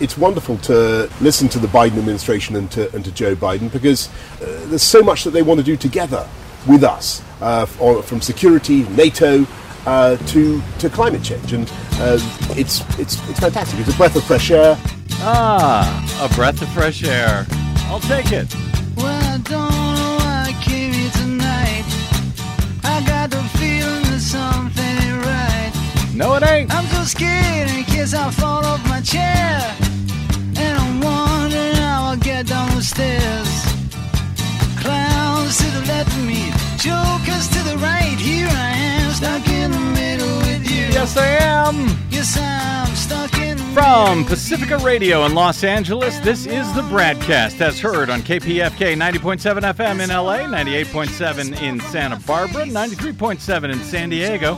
it's wonderful to listen to the Biden administration and to, and to Joe Biden because uh, there's so much that they want to do together with us, uh, from security, NATO, uh, to to climate change, and uh, it's it's it's fantastic. It's a breath of fresh air. Ah, a breath of fresh air. I'll take it. Well, I don't know why I came here tonight. I got the feeling that something ain't right. No, it ain't. I'm so scared in case I fall off my chair. Stairs. Clowns to the left of me, jokers to the right. Here I am, stuck in the middle with you. Yes, I am. Yes, I'm stuck in the From. Pacifica Radio in Los Angeles, this is the BradCast as heard on KPFK 90.7 FM in LA, 98.7 in Santa Barbara, 93.7 in San Diego,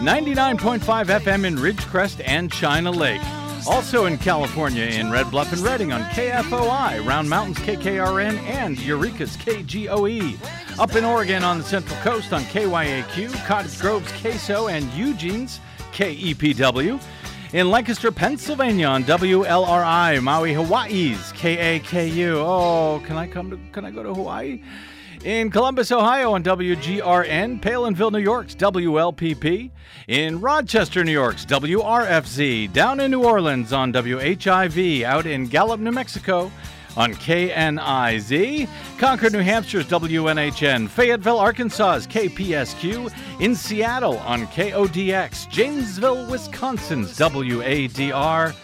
99.5 FM in Ridgecrest and China Lake. Also in California in Red Bluff and Redding on KFOI, Round Mountains KKRN, and Eureka's KGOE. Up in Oregon on the Central Coast on KYAQ, Cottage Grove's KSO, and Eugene's KEPW. In Lancaster, Pennsylvania on WLRI, Maui, Hawaii's KAKU. Oh, can I come to, can I go to Hawaii? In Columbus, Ohio on WGRN, Palenville, New York's WLPP. In Rochester, New York's WRFZ. Down in New Orleans on WHIV. Out in Gallup, New Mexico on KNIZ. Concord, New Hampshire's WNHN. Fayetteville, Arkansas's KPSQ. In Seattle on KODX. Janesville, Wisconsin's WADR.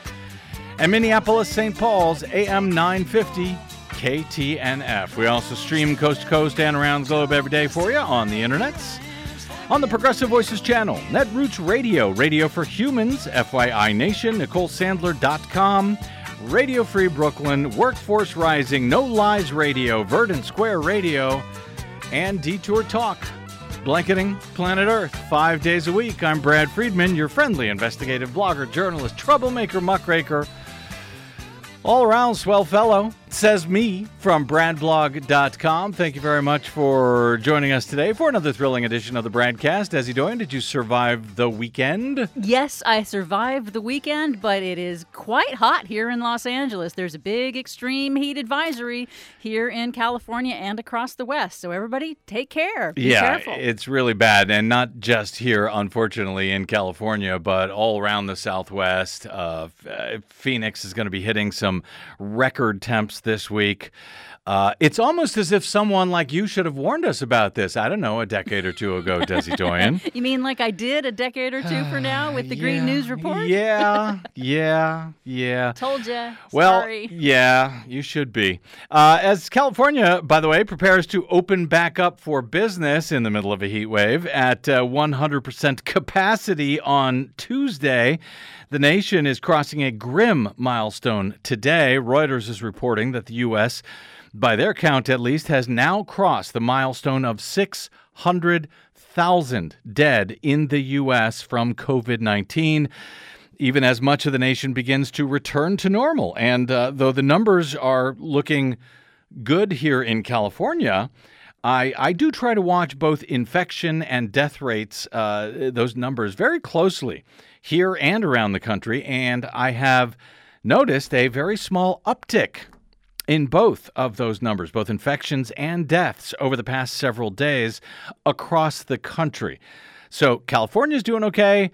And Minneapolis, St. Paul's AM 950 KTNF. We also stream coast to coast and around the globe every day for you on the internets. On the Progressive Voices channel, Netroots Radio, Radio for Humans, FYI Nation, NicoleSandler.com, Radio Free Brooklyn, Workforce Rising, No Lies Radio, Verdant Square Radio, and Detour Talk. Blanketing Planet Earth five days a week. I'm Brad Friedman, your friendly investigative blogger, journalist, troublemaker, muckraker, all around swell fellow, says me from bradblog.com. Thank you very much for joining us today for another thrilling edition of the BradCast. As you doing? Did you survive the weekend? Yes, I survived the weekend, but it is quite hot here in Los Angeles. There's a big extreme heat advisory here in California and across the West. So everybody take care. Be yeah, careful. it's really bad, and not just here, unfortunately, in California, but all around the Southwest. Uh, Phoenix is going to be hitting some record temps this week. Uh, it's almost as if someone like you should have warned us about this. I don't know, a decade or two ago, Desi Doyen. you mean like I did a decade or two for now with the Green News Report? Yeah, yeah, yeah. Told ya. Well, Sorry. yeah, you should be. Uh, as California, by the way, prepares to open back up for business in the middle of a heat wave at uh, 100% capacity on Tuesday, the nation is crossing a grim milestone today. Reuters is reporting that the U.S., by their count at least, has now crossed the milestone of 600,000 dead in the U.S. from COVID 19 even as much of the nation begins to return to normal. And uh, though the numbers are looking good here in California, I, I do try to watch both infection and death rates, uh, those numbers, very closely here and around the country. And I have noticed a very small uptick in both of those numbers, both infections and deaths over the past several days across the country. So California's doing okay.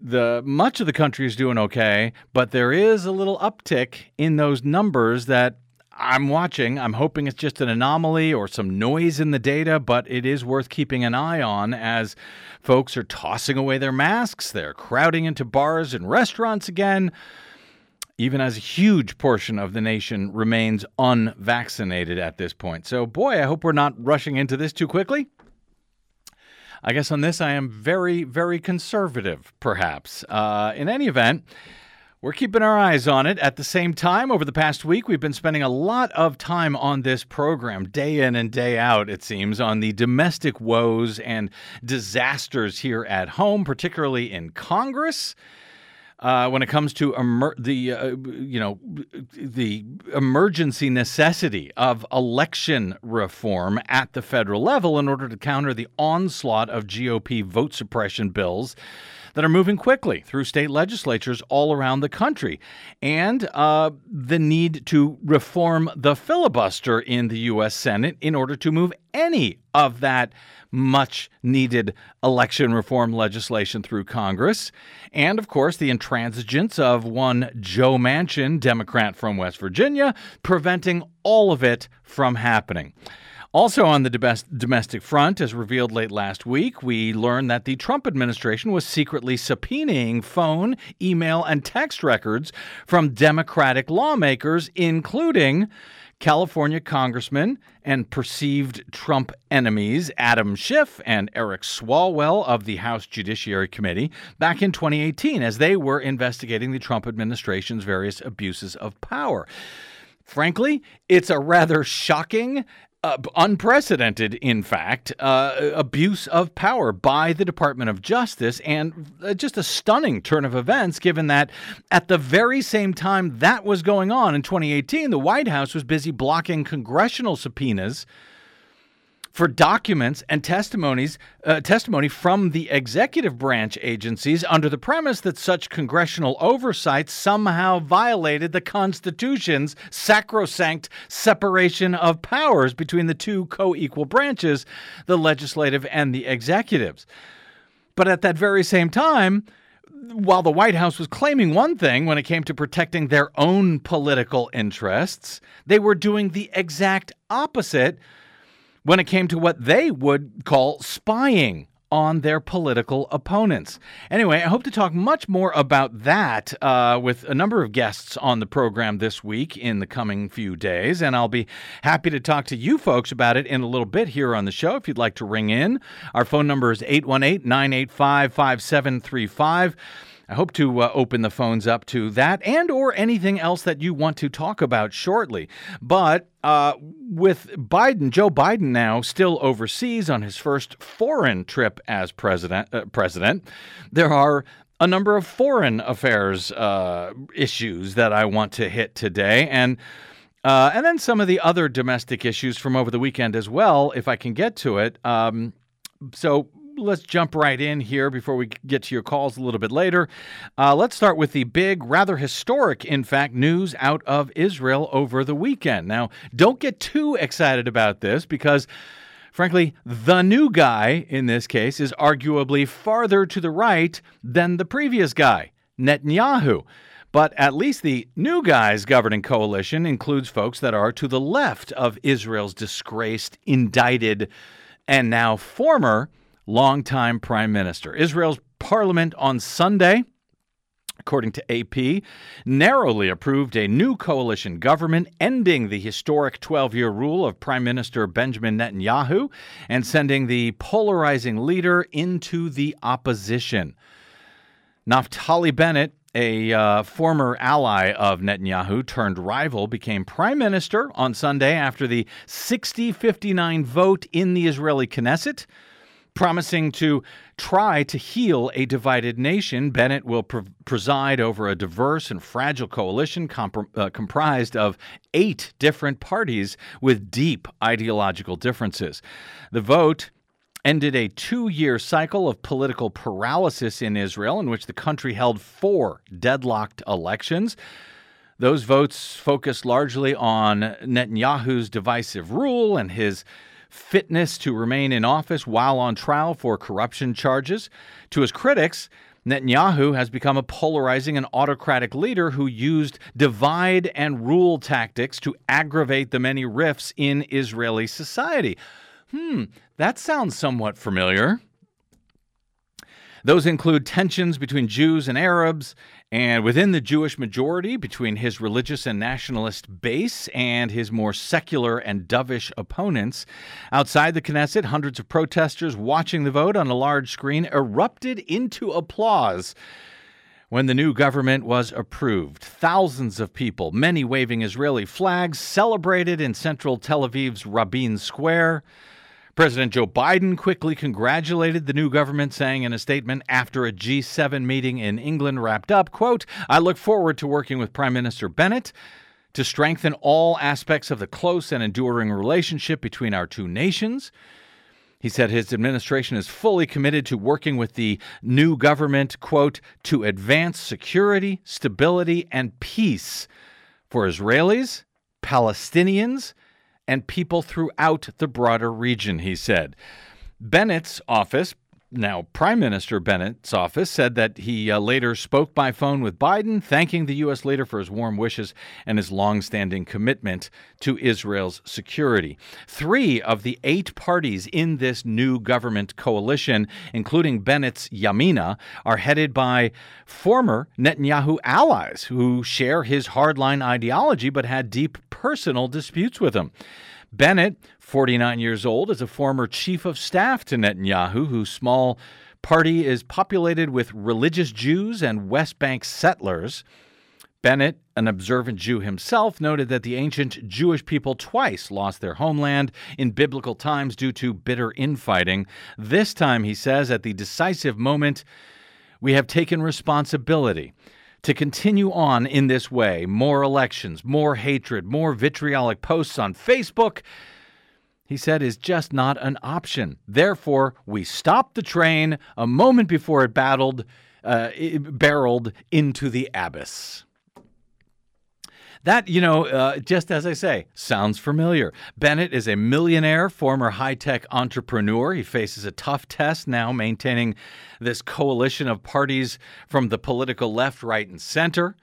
The much of the country is doing okay, but there is a little uptick in those numbers that I'm watching. I'm hoping it's just an anomaly or some noise in the data, but it is worth keeping an eye on as folks are tossing away their masks. They're crowding into bars and restaurants again even as a huge portion of the nation remains unvaccinated at this point. So, boy, I hope we're not rushing into this too quickly. I guess on this, I am very, very conservative, perhaps. Uh, in any event, we're keeping our eyes on it. At the same time, over the past week, we've been spending a lot of time on this program, day in and day out, it seems, on the domestic woes and disasters here at home, particularly in Congress. Uh, when it comes to emer- the uh, you know the emergency necessity of election reform at the federal level in order to counter the onslaught of GOP vote suppression bills that are moving quickly through state legislatures all around the country, and uh, the need to reform the filibuster in the U.S. Senate in order to move any of that much needed election reform legislation through Congress. And of course, the intransigence of one Joe Manchin, Democrat from West Virginia, preventing all of it from happening. Also, on the domestic front, as revealed late last week, we learned that the Trump administration was secretly subpoenaing phone, email, and text records from Democratic lawmakers, including California Congressman and perceived Trump enemies Adam Schiff and Eric Swalwell of the House Judiciary Committee back in 2018 as they were investigating the Trump administration's various abuses of power. Frankly, it's a rather shocking uh, unprecedented, in fact, uh, abuse of power by the Department of Justice, and uh, just a stunning turn of events given that at the very same time that was going on in 2018, the White House was busy blocking congressional subpoenas for documents and testimonies uh, testimony from the executive branch agencies under the premise that such congressional oversight somehow violated the Constitution's sacrosanct separation of powers between the two co-equal branches, the legislative and the executives. But at that very same time, while the White House was claiming one thing when it came to protecting their own political interests, they were doing the exact opposite when it came to what they would call spying on their political opponents. Anyway, I hope to talk much more about that uh, with a number of guests on the program this week in the coming few days. And I'll be happy to talk to you folks about it in a little bit here on the show if you'd like to ring in. Our phone number is 818 985 5735. I hope to uh, open the phones up to that and or anything else that you want to talk about shortly. But uh, with Biden, Joe Biden now still overseas on his first foreign trip as president, uh, president, there are a number of foreign affairs uh, issues that I want to hit today, and. Uh, and then some of the other domestic issues from over the weekend as well, if I can get to it. Um, so let's jump right in here before we get to your calls a little bit later. Uh, let's start with the big, rather historic, in fact, news out of Israel over the weekend. Now, don't get too excited about this because. Frankly, the new guy in this case is arguably farther to the right than the previous guy, Netanyahu. But at least the new guy's governing coalition includes folks that are to the left of Israel's disgraced, indicted, and now former longtime prime minister. Israel's parliament on Sunday according to AP, narrowly approved a new coalition government ending the historic 12 year rule of Prime Minister Benjamin Netanyahu and sending the polarizing leader into the opposition. Naftali Bennett, a uh, former ally of Netanyahu turned rival, became prime minister on Sunday after the 60 59 vote in the Israeli Knesset. Promising to try to heal a divided nation, Bennett will pre- preside over a diverse and fragile coalition comp- uh, comprised of eight different parties with deep ideological differences. The vote ended a two year cycle of political paralysis in Israel, in which the country held four deadlocked elections. Those votes focused largely on Netanyahu's divisive rule and his fitness to remain in office while on trial for corruption charges. To his critics, Netanyahu has become a polarizing and autocratic leader who used divide and rule tactics to aggravate the many rifts in Israeli society. Hmm, that sounds somewhat familiar. Those include tensions between Jews and Arabs, and within the Jewish majority, between his religious and nationalist base and his more secular and dovish opponents. Outside the Knesset, hundreds of protesters watching the vote on a large screen erupted into applause when the new government was approved. Thousands of people, many waving Israeli flags, celebrated in central Tel Aviv's Rabin Square. President Joe Biden quickly congratulated the new government, saying in a statement after a G7 meeting in England wrapped up, quote, I look forward to working with Prime Minister Bennett to strengthen all aspects of the close and enduring relationship between our two nations. He said his administration is fully committed to working with the new government, quote, to advance security, stability, and peace for Israelis, Palestinians, and people throughout the broader region, he said. Bennett's office now, Prime Minister Bennett's office said that he uh, later spoke by phone with Biden, thanking the U.S. leader for his warm wishes and his longstanding commitment to Israel's security. Three of the eight parties in this new government coalition, including Bennett's Yamina, are headed by former Netanyahu allies who share his hardline ideology but had deep personal disputes with him. Bennett, 49 years old, is a former chief of staff to Netanyahu, whose small party is populated with religious Jews and West Bank settlers. Bennett, an observant Jew himself, noted that the ancient Jewish people twice lost their homeland in biblical times due to bitter infighting. This time, he says, at the decisive moment, we have taken responsibility to continue on in this way more elections, more hatred, more vitriolic posts on Facebook he said, is just not an option. Therefore, we stopped the train a moment before it battled, uh, it barreled into the abyss. That, you know, uh, just as I say, sounds familiar. Bennett is a millionaire, former high tech entrepreneur. He faces a tough test now maintaining this coalition of parties from the political left, right, and center.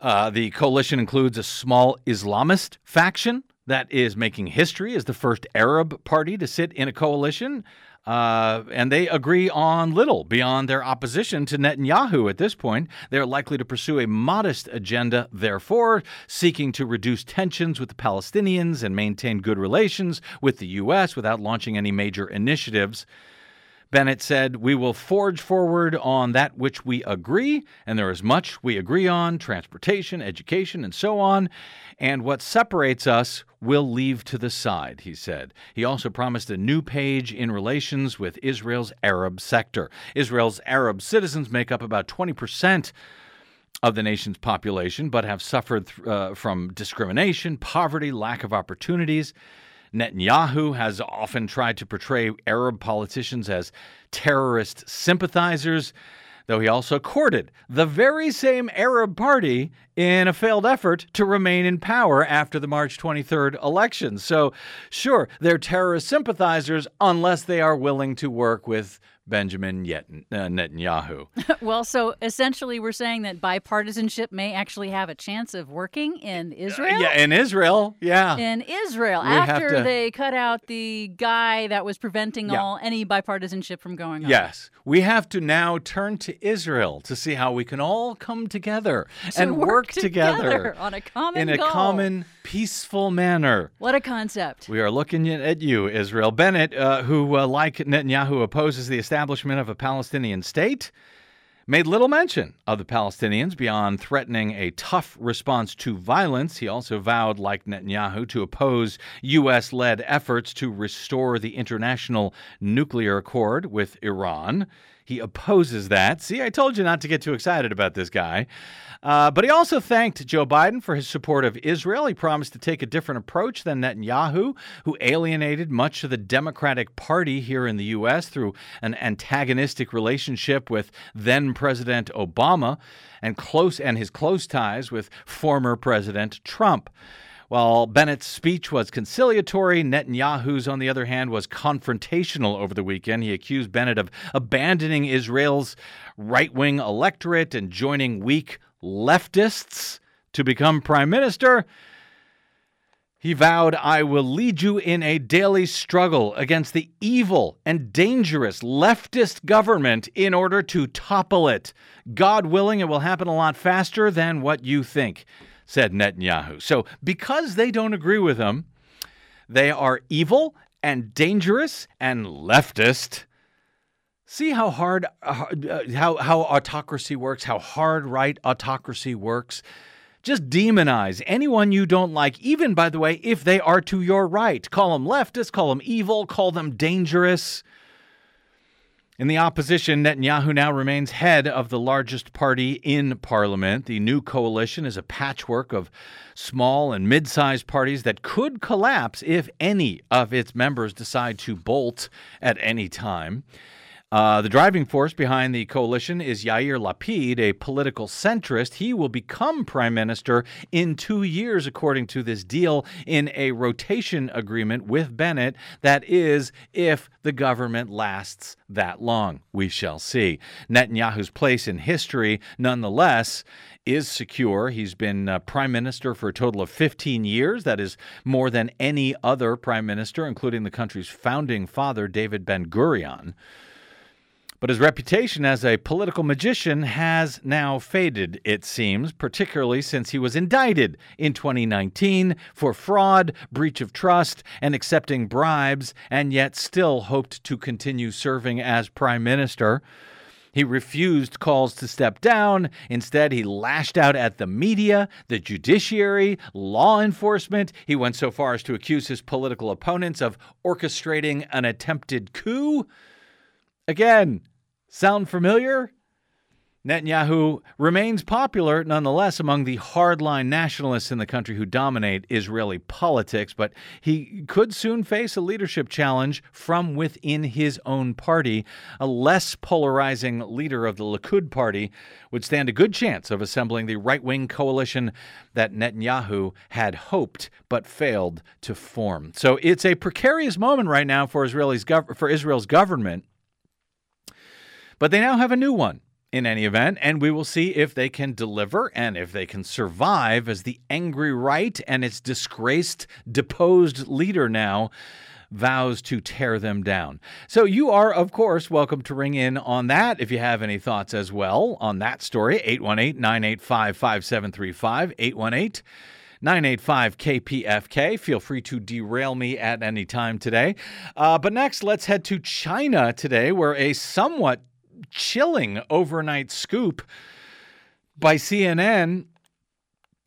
Uh, the coalition includes a small Islamist faction that is making history as the first Arab party to sit in a coalition. Uh, and they agree on little beyond their opposition to Netanyahu at this point. They're likely to pursue a modest agenda, therefore, seeking to reduce tensions with the Palestinians and maintain good relations with the U.S. without launching any major initiatives. Bennett said, We will forge forward on that which we agree, and there is much we agree on transportation, education, and so on. And what separates us will leave to the side, he said. He also promised a new page in relations with Israel's Arab sector. Israel's Arab citizens make up about 20% of the nation's population, but have suffered uh, from discrimination, poverty, lack of opportunities. Netanyahu has often tried to portray Arab politicians as terrorist sympathizers, though he also courted the very same Arab party in a failed effort to remain in power after the March 23rd election. So, sure, they're terrorist sympathizers unless they are willing to work with Benjamin uh, Netanyahu. well, so essentially, we're saying that bipartisanship may actually have a chance of working in Israel. Uh, yeah, in Israel, yeah. In Israel, we after to... they cut out the guy that was preventing yeah. all any bipartisanship from going on. Yes, we have to now turn to Israel to see how we can all come together to and work, work together, together, on a common in goal. a common, peaceful manner. What a concept! We are looking at you, Israel Bennett, uh, who, uh, like Netanyahu, opposes the establishment of a Palestinian state, made little mention of the Palestinians beyond threatening a tough response to violence. He also vowed, like Netanyahu, to oppose U.S. led efforts to restore the international nuclear accord with Iran. He opposes that. See, I told you not to get too excited about this guy. Uh, but he also thanked Joe Biden for his support of Israel. He promised to take a different approach than Netanyahu, who alienated much of the Democratic Party here in the U.S. through an antagonistic relationship with then President Obama and close and his close ties with former President Trump. While Bennett's speech was conciliatory, Netanyahu's, on the other hand, was confrontational over the weekend. He accused Bennett of abandoning Israel's right wing electorate and joining weak leftists to become prime minister. He vowed, I will lead you in a daily struggle against the evil and dangerous leftist government in order to topple it. God willing, it will happen a lot faster than what you think, said Netanyahu. So, because they don't agree with him, they are evil and dangerous and leftist. See how hard, uh, how, how autocracy works, how hard right autocracy works. Just demonize anyone you don't like, even, by the way, if they are to your right. Call them leftist, call them evil, call them dangerous. In the opposition, Netanyahu now remains head of the largest party in parliament. The new coalition is a patchwork of small and mid sized parties that could collapse if any of its members decide to bolt at any time. Uh, the driving force behind the coalition is Yair Lapid, a political centrist. He will become prime minister in two years, according to this deal in a rotation agreement with Bennett. That is, if the government lasts that long. We shall see. Netanyahu's place in history, nonetheless, is secure. He's been uh, prime minister for a total of 15 years. That is more than any other prime minister, including the country's founding father, David Ben Gurion. But his reputation as a political magician has now faded, it seems, particularly since he was indicted in 2019 for fraud, breach of trust, and accepting bribes, and yet still hoped to continue serving as prime minister. He refused calls to step down. Instead, he lashed out at the media, the judiciary, law enforcement. He went so far as to accuse his political opponents of orchestrating an attempted coup. Again, Sound familiar? Netanyahu remains popular nonetheless among the hardline nationalists in the country who dominate Israeli politics, but he could soon face a leadership challenge from within his own party. A less polarizing leader of the Likud party would stand a good chance of assembling the right wing coalition that Netanyahu had hoped but failed to form. So it's a precarious moment right now for Israel's, gov- for Israel's government but they now have a new one in any event, and we will see if they can deliver and if they can survive as the angry right and its disgraced, deposed leader now vows to tear them down. So you are, of course, welcome to ring in on that if you have any thoughts as well on that story. 818 985 5735. 818 985 KPFK. Feel free to derail me at any time today. Uh, but next, let's head to China today, where a somewhat chilling overnight scoop by CNN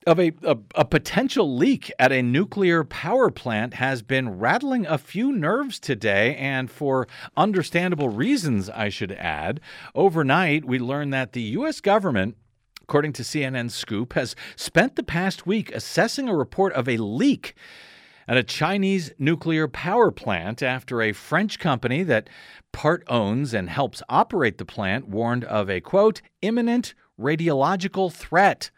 of a, a, a, potential leak at a nuclear power plant has been rattling a few nerves today, and for understandable reasons, I should add. Overnight, we learned that the U.S. government according to CNN Scoop, has spent the past week assessing a report of a leak at a Chinese nuclear power plant after a French company that part owns and helps operate the plant warned of a quote, imminent radiological threat.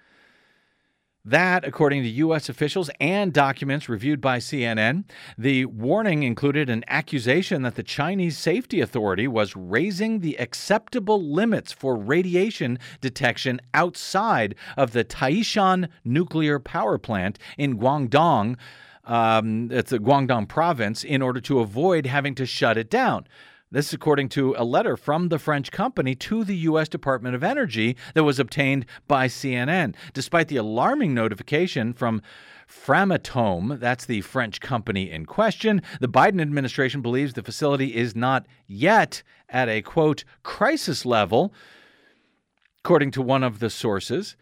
That, according to U.S. officials and documents reviewed by CNN, the warning included an accusation that the Chinese Safety Authority was raising the acceptable limits for radiation detection outside of the Taishan nuclear power plant in Guangdong um, it's a Guangdong province, in order to avoid having to shut it down. This is according to a letter from the French company to the U.S. Department of Energy that was obtained by CNN. Despite the alarming notification from Framatome, that's the French company in question, the Biden administration believes the facility is not yet at a quote crisis level, according to one of the sources.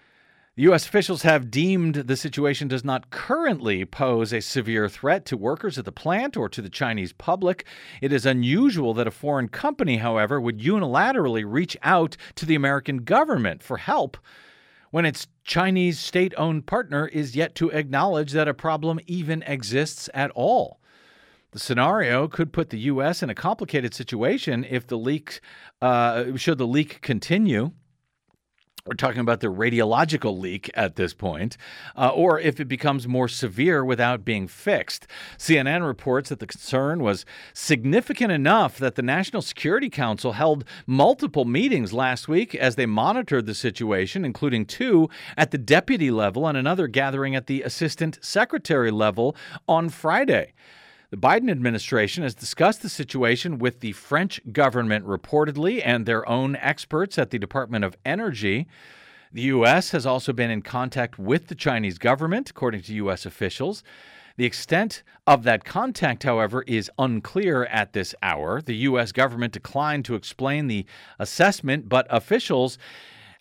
U.S. officials have deemed the situation does not currently pose a severe threat to workers at the plant or to the Chinese public. It is unusual that a foreign company, however, would unilaterally reach out to the American government for help when its Chinese state owned partner is yet to acknowledge that a problem even exists at all. The scenario could put the U.S. in a complicated situation if the leak, uh, should the leak continue we're talking about the radiological leak at this point, uh, or if it becomes more severe without being fixed. CNN reports that the concern was significant enough that the National Security Council held multiple meetings last week as they monitored the situation, including two at the deputy level and another gathering at the assistant secretary level on Friday. The Biden administration has discussed the situation with the French government reportedly and their own experts at the Department of Energy. The U.S. has also been in contact with the Chinese government, according to U.S. officials. The extent of that contact, however, is unclear at this hour. The U.S. government declined to explain the assessment, but officials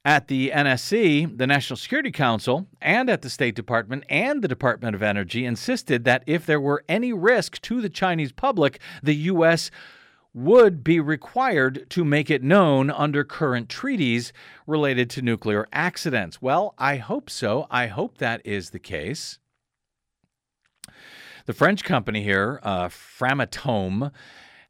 at the NSC, the National Security Council, and at the State Department and the Department of Energy insisted that if there were any risk to the Chinese public, the U.S. would be required to make it known under current treaties related to nuclear accidents. Well, I hope so. I hope that is the case. The French company here, uh, Framatome,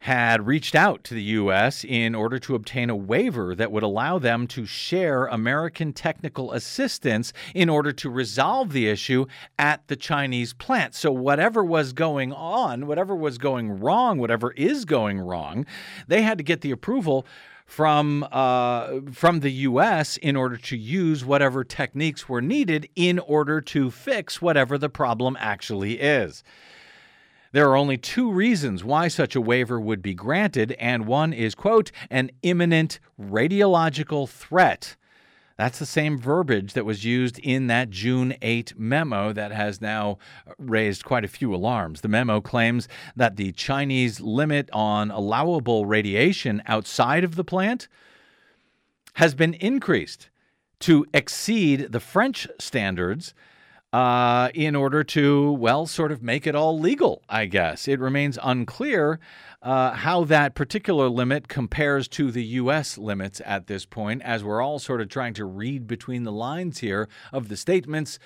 had reached out to the U.S. in order to obtain a waiver that would allow them to share American technical assistance in order to resolve the issue at the Chinese plant. So, whatever was going on, whatever was going wrong, whatever is going wrong, they had to get the approval from uh, from the U.S. in order to use whatever techniques were needed in order to fix whatever the problem actually is. There are only two reasons why such a waiver would be granted, and one is, quote, an imminent radiological threat. That's the same verbiage that was used in that June 8 memo that has now raised quite a few alarms. The memo claims that the Chinese limit on allowable radiation outside of the plant has been increased to exceed the French standards uh, in order to, well, sort of make it all legal, I guess. It remains unclear uh, how that particular limit compares to the U.S. limits at this point, as we're all sort of trying to read between the lines here of the statements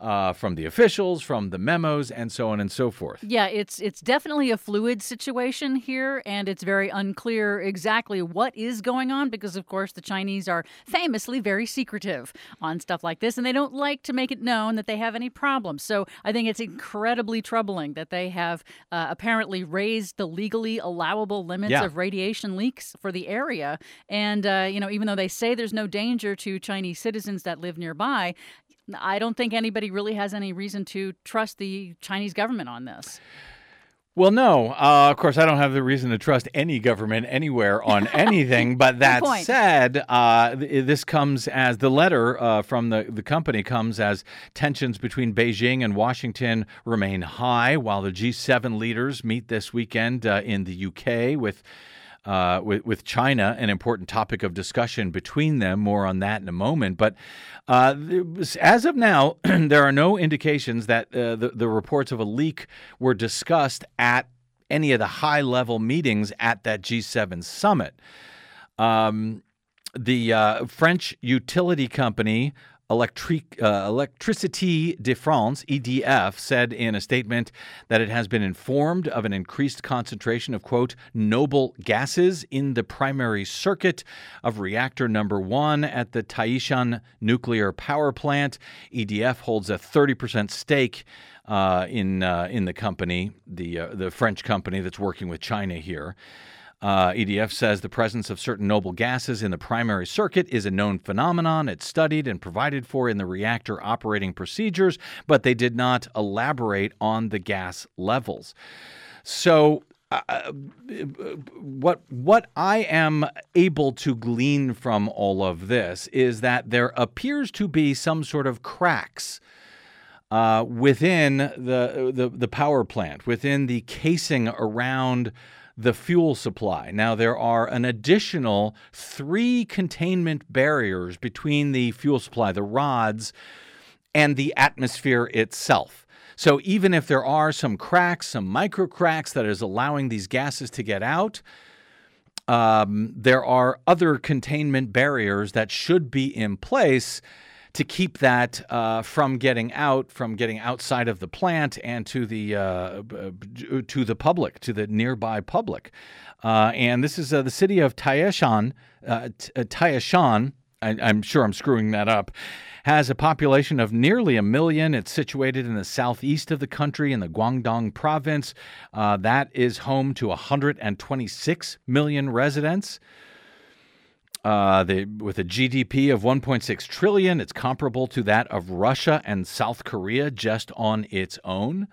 uh, from the officials, from the memos, and so on and so forth. Yeah, it's it's definitely a fluid situation here, and it's very unclear exactly what is going on because, of course, the Chinese are famously very secretive on stuff like this, and they don't like to make it known that they have any problems. So I think it's incredibly troubling that they have uh, apparently raised the legally allowable limits Yeah. of radiation leaks for the area, and uh, you know, even though they say there's no danger to Chinese citizens that live nearby. I don't think anybody really has any reason to trust the Chinese government on this. Well, no. Uh, of course, I don't have the reason to trust any government anywhere on anything. but that said, uh, th- this comes as the letter uh, from the, the company comes as tensions between Beijing and Washington remain high while the G7 leaders meet this weekend uh, in the UK with. Uh, with, with China, an important topic of discussion between them. More on that in a moment. But uh, as of now, there are no indications that uh, the, the reports of a leak were discussed at any of the high level meetings at that G7 summit. Um, the uh, French utility company Electric, uh, Electricité de France, EDF, said in a statement that it has been informed of an increased concentration of, quote, noble gases in the primary circuit of reactor number one at the Taishan nuclear power plant. EDF holds a 30% stake uh, in, uh, in the company, the, uh, the French company that's working with China here. Uh, EDF says the presence of certain noble gases in the primary circuit is a known phenomenon. It's studied and provided for in the reactor operating procedures, but they did not elaborate on the gas levels. So, uh, what what I am able to glean from all of this is that there appears to be some sort of cracks uh, within the, the the power plant, within the casing around the fuel supply. Now there are an additional three containment barriers between the fuel supply, the rods, and the atmosphere itself. So even if there are some cracks, some micro cracks that is allowing these gases to get out, um, there are other containment barriers that should be in place to keep that uh, from getting out, from getting outside of the plant and to the uh, to the public, to the nearby public. Uh, and this is uh, the city of Taishan. Uh, uh, Taishan, I, I'm sure I'm screwing that up, has a population of nearly a million. It's situated in the southeast of the country in the Guangdong province. Uh, that is home to 126 million residents. Uh, the, with a GDP of 1.6 trillion, it's comparable to that of Russia and South Korea just on its own.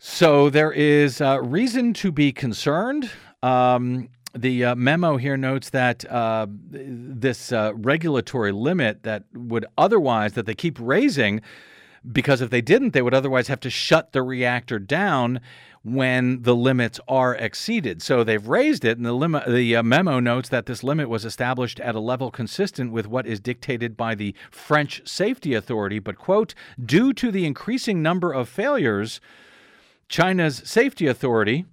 So there is uh, reason to be concerned. Um, the uh, memo here notes that uh, this uh, regulatory limit that would otherwise that they keep raising, because if they didn't, they would otherwise have to shut the reactor down when the limits are exceeded. So they've raised it, and the, lim- the uh, memo notes that this limit was established at a level consistent with what is dictated by the French Safety Authority. But, quote, due to the increasing number of failures, China's safety authority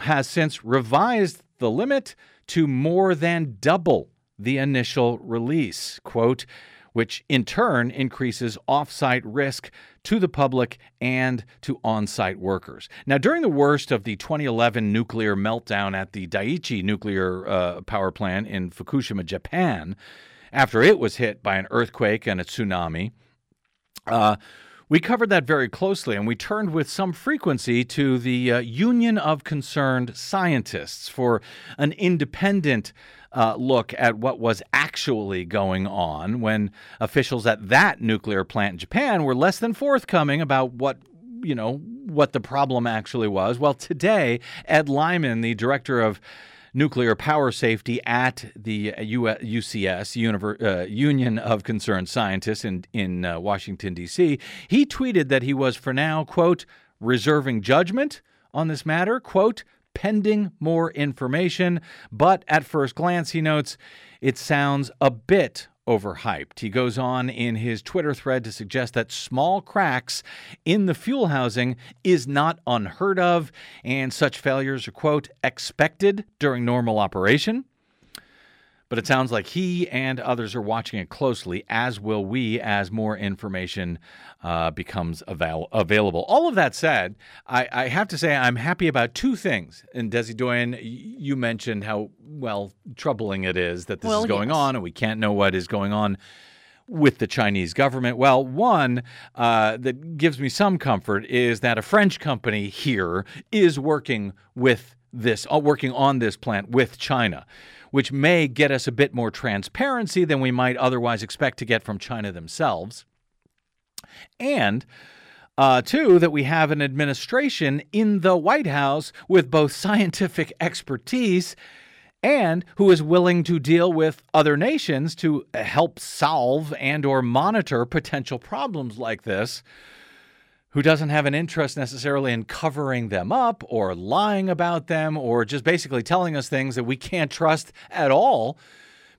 has since revised the limit to more than double the initial release. Quote, which in turn increases offsite risk to the public and to on site workers. Now, during the worst of the 2011 nuclear meltdown at the Daiichi nuclear uh, power plant in Fukushima, Japan, after it was hit by an earthquake and a tsunami, uh, we covered that very closely and we turned with some frequency to the uh, Union of Concerned Scientists for an independent uh, look at what was actually going on when officials at that nuclear plant in Japan were less than forthcoming about what you know what the problem actually was. Well, today Ed Lyman, the director of nuclear power safety at the UCS, Univer- uh, Union of Concerned Scientists in, in uh, Washington, D.C., he tweeted that he was, for now, quote, reserving judgment on this matter, quote, pending more information. But at first glance, he notes it sounds a bit overhyped. He goes on in his Twitter thread to suggest that small cracks in the fuel housing is not unheard of, and such failures are, quote, expected during normal operation. But it sounds like he and others are watching it closely, as will we, as more information uh, becomes avail- available. All of that said, I, I, have to say I'm happy about two things. And Desi Doyen, you mentioned how, well, troubling it is that this well, is going yes. on and we can't know what is going on with the Chinese government? Well, one uh, that gives me some comfort is that a French company here is working with this, uh, working on this plant with China which may get us a bit more transparency than we might otherwise expect to get from China themselves. And uh, two, that we have an administration in the White House with both scientific expertise and who is willing to deal with other nations to help solve and or monitor potential problems like this who doesn't have an interest necessarily in covering them up or lying about them or just basically telling us things that we can't trust at all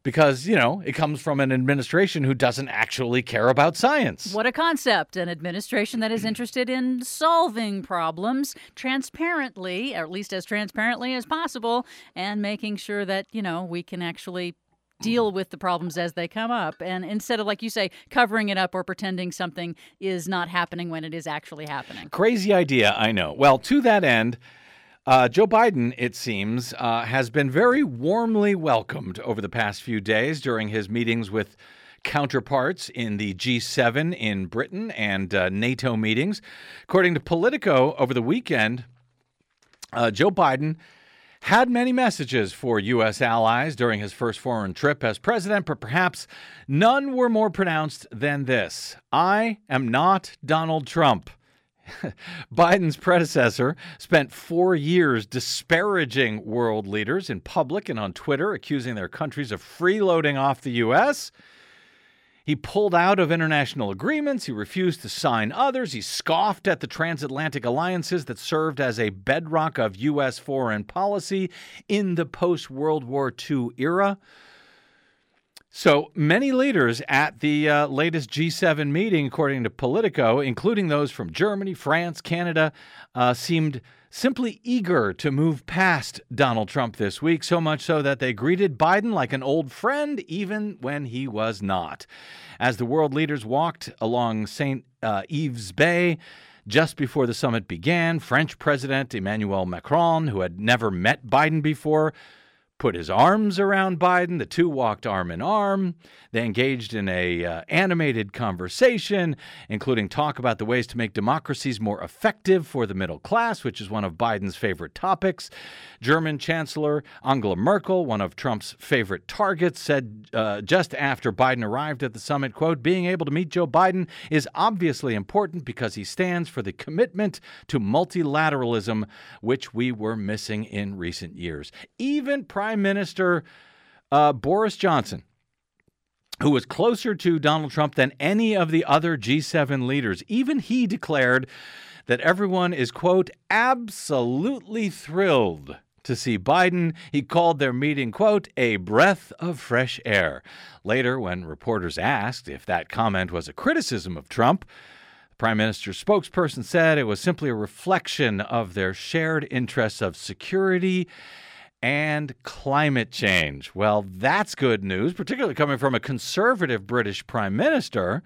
because, you know, it comes from an administration who doesn't actually care about science. What a concept. An administration that is interested in solving problems transparently, or at least as transparently as possible, and making sure that, you know, we can actually deal with the problems as they come up and instead of like you say covering it up or pretending something is not happening when it is actually happening Crazy idea, I know. Well, to that end, uh, Joe Biden, it seems, uh, has been very warmly welcomed over the past few days during his meetings with counterparts in the G7 in Britain and uh, NATO meetings. According to Politico over the weekend, uh, Joe Biden had many messages for U.S. allies during his first foreign trip as president, but perhaps none were more pronounced than this I am not Donald Trump. Biden's predecessor spent four years disparaging world leaders in public and on Twitter, accusing their countries of freeloading off the U.S. He pulled out of international agreements. He refused to sign others. He scoffed at the transatlantic alliances that served as a bedrock of U.S. foreign policy in the post World War II era. So many leaders at the uh, latest G7 meeting, according to Politico, including those from Germany, France, Canada, uh, seemed simply eager to move past Donald Trump this week, so much so that they greeted Biden like an old friend, even when he was not. As the world leaders walked along St. Uh, Ives Bay, just before the summit began, French President Emmanuel Macron, who had never met Biden before, put his arms around Biden. The two walked arm in arm. They engaged in a uh, animated conversation, including talk about the ways to make democracies more effective for the middle class, which is one of Biden's favorite topics. German Chancellor Angela Merkel, one of Trump's favorite targets, said uh, just after Biden arrived at the summit, quote, being able to meet Joe Biden is obviously important because he stands for the commitment to multilateralism, which we were missing in recent years. Even Prime Minister uh, Boris Johnson, who was closer to Donald Trump than any of the other G7 leaders, even he declared that everyone is, quote, absolutely thrilled to see Biden. He called their meeting, quote, a breath of fresh air. Later, when reporters asked if that comment was a criticism of Trump, the Prime Minister's spokesperson said it was simply a reflection of their shared interests of security and climate change. Well, that's good news, particularly coming from a conservative British prime minister.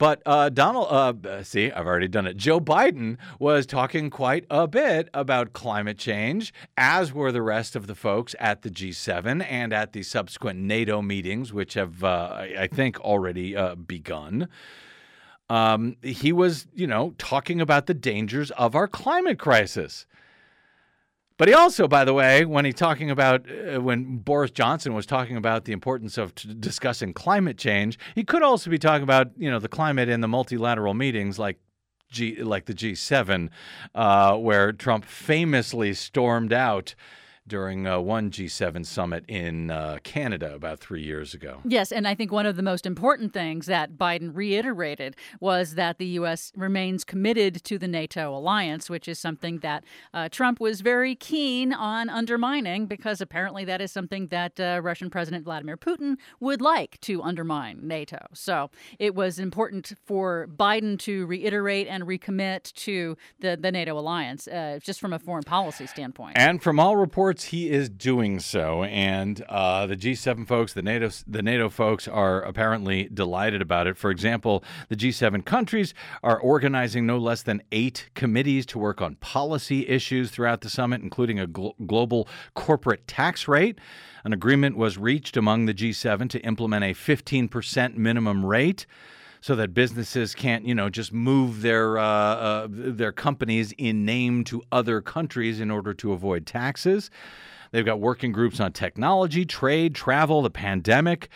But uh, Donald, uh, see, I've already done it. Joe Biden was talking quite a bit about climate change, as were the rest of the folks at the G7 and at the subsequent NATO meetings, which have, uh, I think, already uh, begun. Um, he was, you know, talking about the dangers of our climate crisis. But he also, by the way, when he talking about uh, when Boris Johnson was talking about the importance of t- discussing climate change, he could also be talking about you know the climate in the multilateral meetings like G like the G7, uh, where Trump famously stormed out during uh, one G7 summit in uh, Canada about three years ago. Yes, and I think one of the most important things that Biden reiterated was that the U.S. remains committed to the NATO alliance, which is something that uh, Trump was very keen on undermining because apparently that is something that uh, Russian President Vladimir Putin would like to undermine NATO. So it was important for Biden to reiterate and recommit to the, the NATO alliance, uh, just from a foreign policy standpoint. And from all reports, he is doing so, and uh, the G7 folks, the NATO, the NATO folks, are apparently delighted about it. For example, the G7 countries are organizing no less than eight committees to work on policy issues throughout the summit, including a gl- global corporate tax rate. An agreement was reached among the G7 to implement a 15% minimum rate so that businesses can't, you know, just move their uh, uh, their companies in name to other countries in order to avoid taxes. They've got working groups on technology, trade, travel, the pandemic.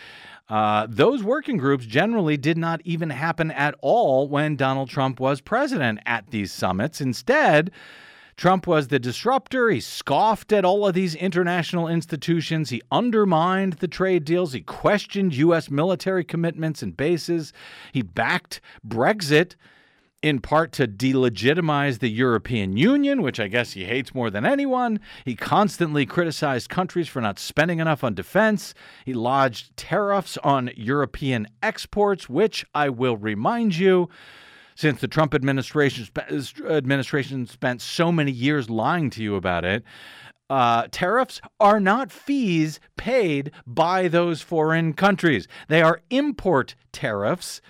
Uh, those working groups generally did not even happen at all when Donald Trump was president at these summits. Instead, Trump was the disruptor. He scoffed at all of these international institutions. He undermined the trade deals. He questioned U.S. military commitments and bases. He backed Brexit in part to delegitimize the European Union, which I guess he hates more than anyone. He constantly criticized countries for not spending enough on defense. He lodged tariffs on European exports, which I will remind you since the Trump administration administration spent so many years lying to you about it. Uh, tariffs are not fees paid by those foreign countries. They are import tariffs.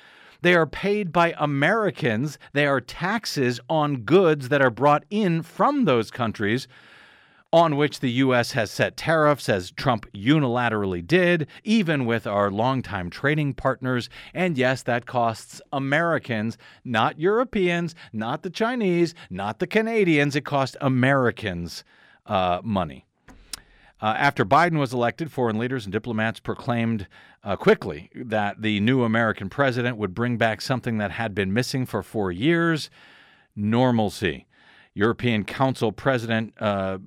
They are paid by Americans. They are taxes on goods that are brought in from those countries on which the U.S. has set tariffs, as Trump unilaterally did, even with our longtime trading partners. And yes, that costs Americans, not Europeans, not the Chinese, not the Canadians. It costs Americans uh, money. Uh, after Biden was elected, foreign leaders and diplomats proclaimed uh, quickly that the new American president would bring back something that had been missing for four years normalcy. European Council President uh,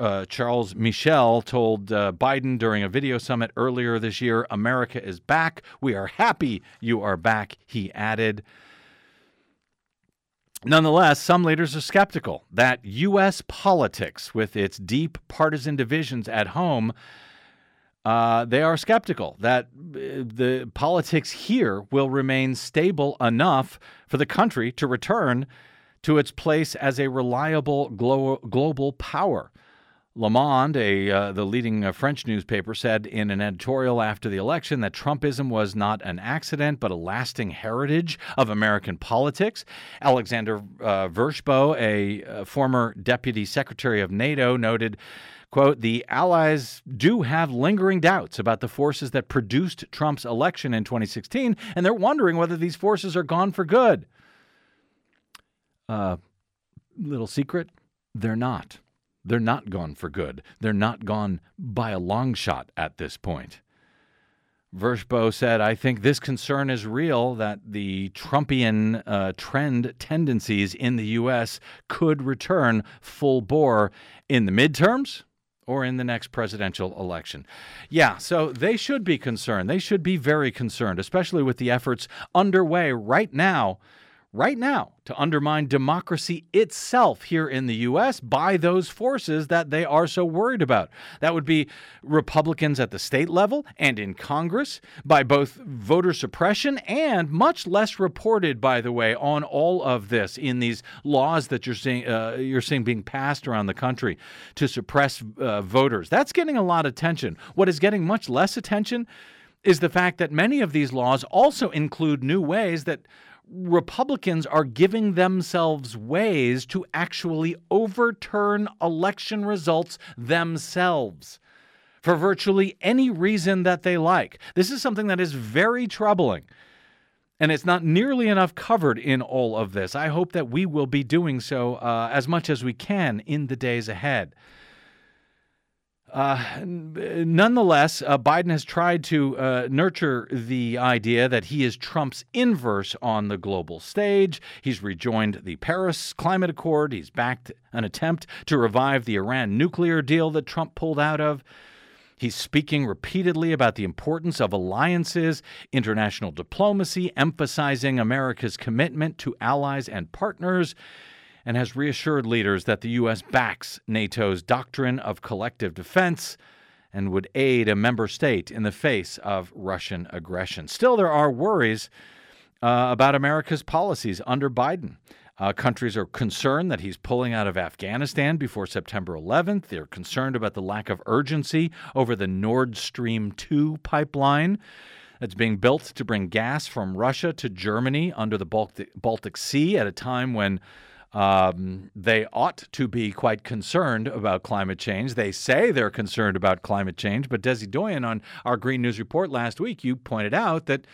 uh, Charles Michel told uh, Biden during a video summit earlier this year America is back. We are happy you are back, he added. Nonetheless, some leaders are skeptical that U.S. politics, with its deep partisan divisions at home, uh, they are skeptical that uh, the politics here will remain stable enough for the country to return to its place as a reliable glo- global power. Le Monde, a, uh, the leading uh, French newspaper, said in an editorial after the election that Trumpism was not an accident but a lasting heritage of American politics. Alexander uh, Vershbow, a, a uh, former deputy secretary of NATO, noted quote the allies do have lingering doubts about the forces that produced trump's election in 2016 and they're wondering whether these forces are gone for good uh, little secret, they're not. They're not gone for good. They're not gone by a long shot at this point. Vershbow said, I think this concern is real that the Trumpian uh, trend tendencies in the U.S. could return full bore in the midterms or in the next presidential election. Yeah, so they should be concerned. They should be very concerned, especially with the efforts underway right now right now to undermine democracy itself here in the U.S. by those forces that they are so worried about. That would be Republicans at the state level and in Congress, by both voter suppression and much less reported, by the way, on all of this in these laws that you're seeing uh, you're seeing being passed around the country to suppress uh, voters. That's getting a lot of attention. What is getting much less attention is the fact that many of these laws also include new ways that Republicans are giving themselves ways to actually overturn election results themselves for virtually any reason that they like. This is something that is very troubling. And it's not nearly enough covered in all of this. I hope that we will be doing so uh, as much as we can in the days ahead. Uh, nonetheless, uh, Biden has tried to uh, nurture the idea that he is Trump's inverse on the global stage. He's rejoined the Paris Climate Accord. He's backed an attempt to revive the Iran nuclear deal that Trump pulled out of. He's speaking repeatedly about the importance of alliances, international diplomacy, emphasizing America's commitment to allies and partners and has reassured leaders that the U.S. backs NATO's doctrine of collective defense and would aid a member state in the face of Russian aggression. Still, there are worries uh, about America's policies under Biden. Uh, countries are concerned that he's pulling out of Afghanistan before September 11th. They're concerned about the lack of urgency over the Nord Stream 2 pipeline that's being built to bring gas from Russia to Germany under the Baltic, Baltic Sea at a time when um, they ought to be quite concerned about climate change. They say they're concerned about climate change, but Desi Doyen on our Green News Report last week, you pointed out that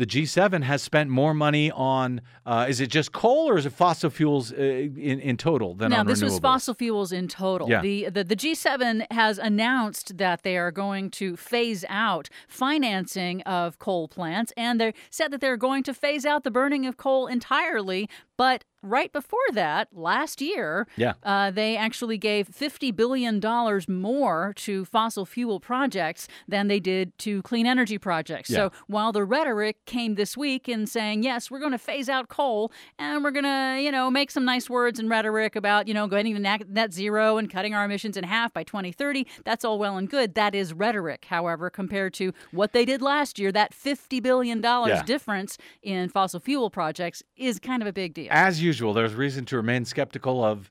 the G7 has spent more money on, uh, is it just coal or is it fossil fuels uh, in, in total than no, on this was fossil fuels in total. Yeah. The, the the G7 has announced that they are going to phase out financing of coal plants, and they said that they're going to phase out the burning of coal entirely. But right before that, last year, Yeah. uh, they actually gave $50 billion more to fossil fuel projects than they did to clean energy projects. Yeah. So while the rhetoric came this week in saying, yes, we're going to phase out coal and we're going to, you know, make some nice words and rhetoric about, you know, going to net, zero and cutting our emissions in half by 2030, that's all well and good. That is rhetoric, however, compared to what they did last year. That $50 billion Yeah. difference in fossil fuel projects is kind of a big deal. As usual, there's reason to remain skeptical of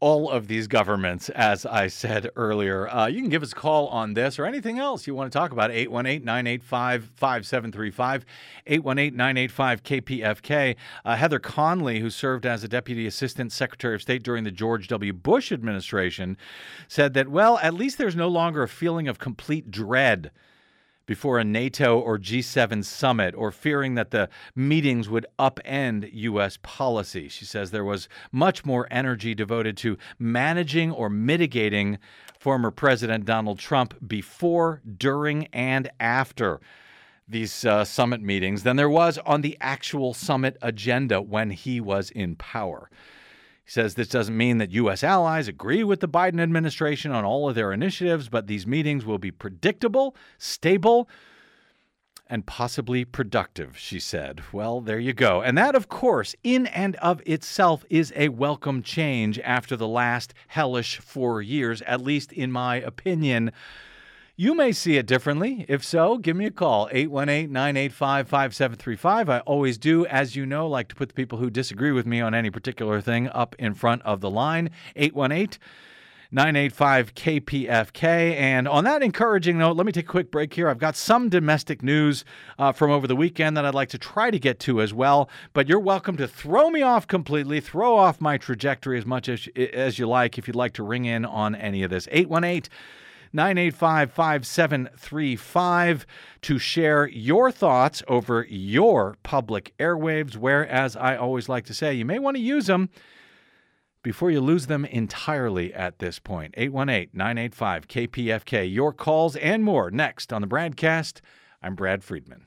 all of these governments, as I said earlier. Uh, you can give us a call on this or anything else you want to talk about. 818 985 5735, 818 985 KPFK. Uh, Heather Conley, who served as a Deputy Assistant Secretary of State during the George W. Bush administration, said that, well, at least there's no longer a feeling of complete dread before a NATO or G7 summit or fearing that the meetings would upend U.S. policy. She says there was much more energy devoted to managing or mitigating former President Donald Trump before, during, and after these uh, summit meetings than there was on the actual summit agenda when he was in power. He says this doesn't mean that U.S. allies agree with the Biden administration on all of their initiatives, but these meetings will be predictable, stable, and possibly productive, she said. Well, there you go. And that, of course, in and of itself is a welcome change after the last hellish four years, at least in my opinion. You may see it differently. If so, give me a call, 818 985 5735. I always do, as you know, like to put the people who disagree with me on any particular thing up in front of the line, 818 985 KPFK. And on that encouraging note, let me take a quick break here. I've got some domestic news uh, from over the weekend that I'd like to try to get to as well. But you're welcome to throw me off completely, throw off my trajectory as much as, as you like if you'd like to ring in on any of this. 818 985 5735 to share your thoughts over your public airwaves, where, as I always like to say, you may want to use them before you lose them entirely at this point. 818 985 KPFK. Your calls and more next on the BradCast. I'm Brad Friedman.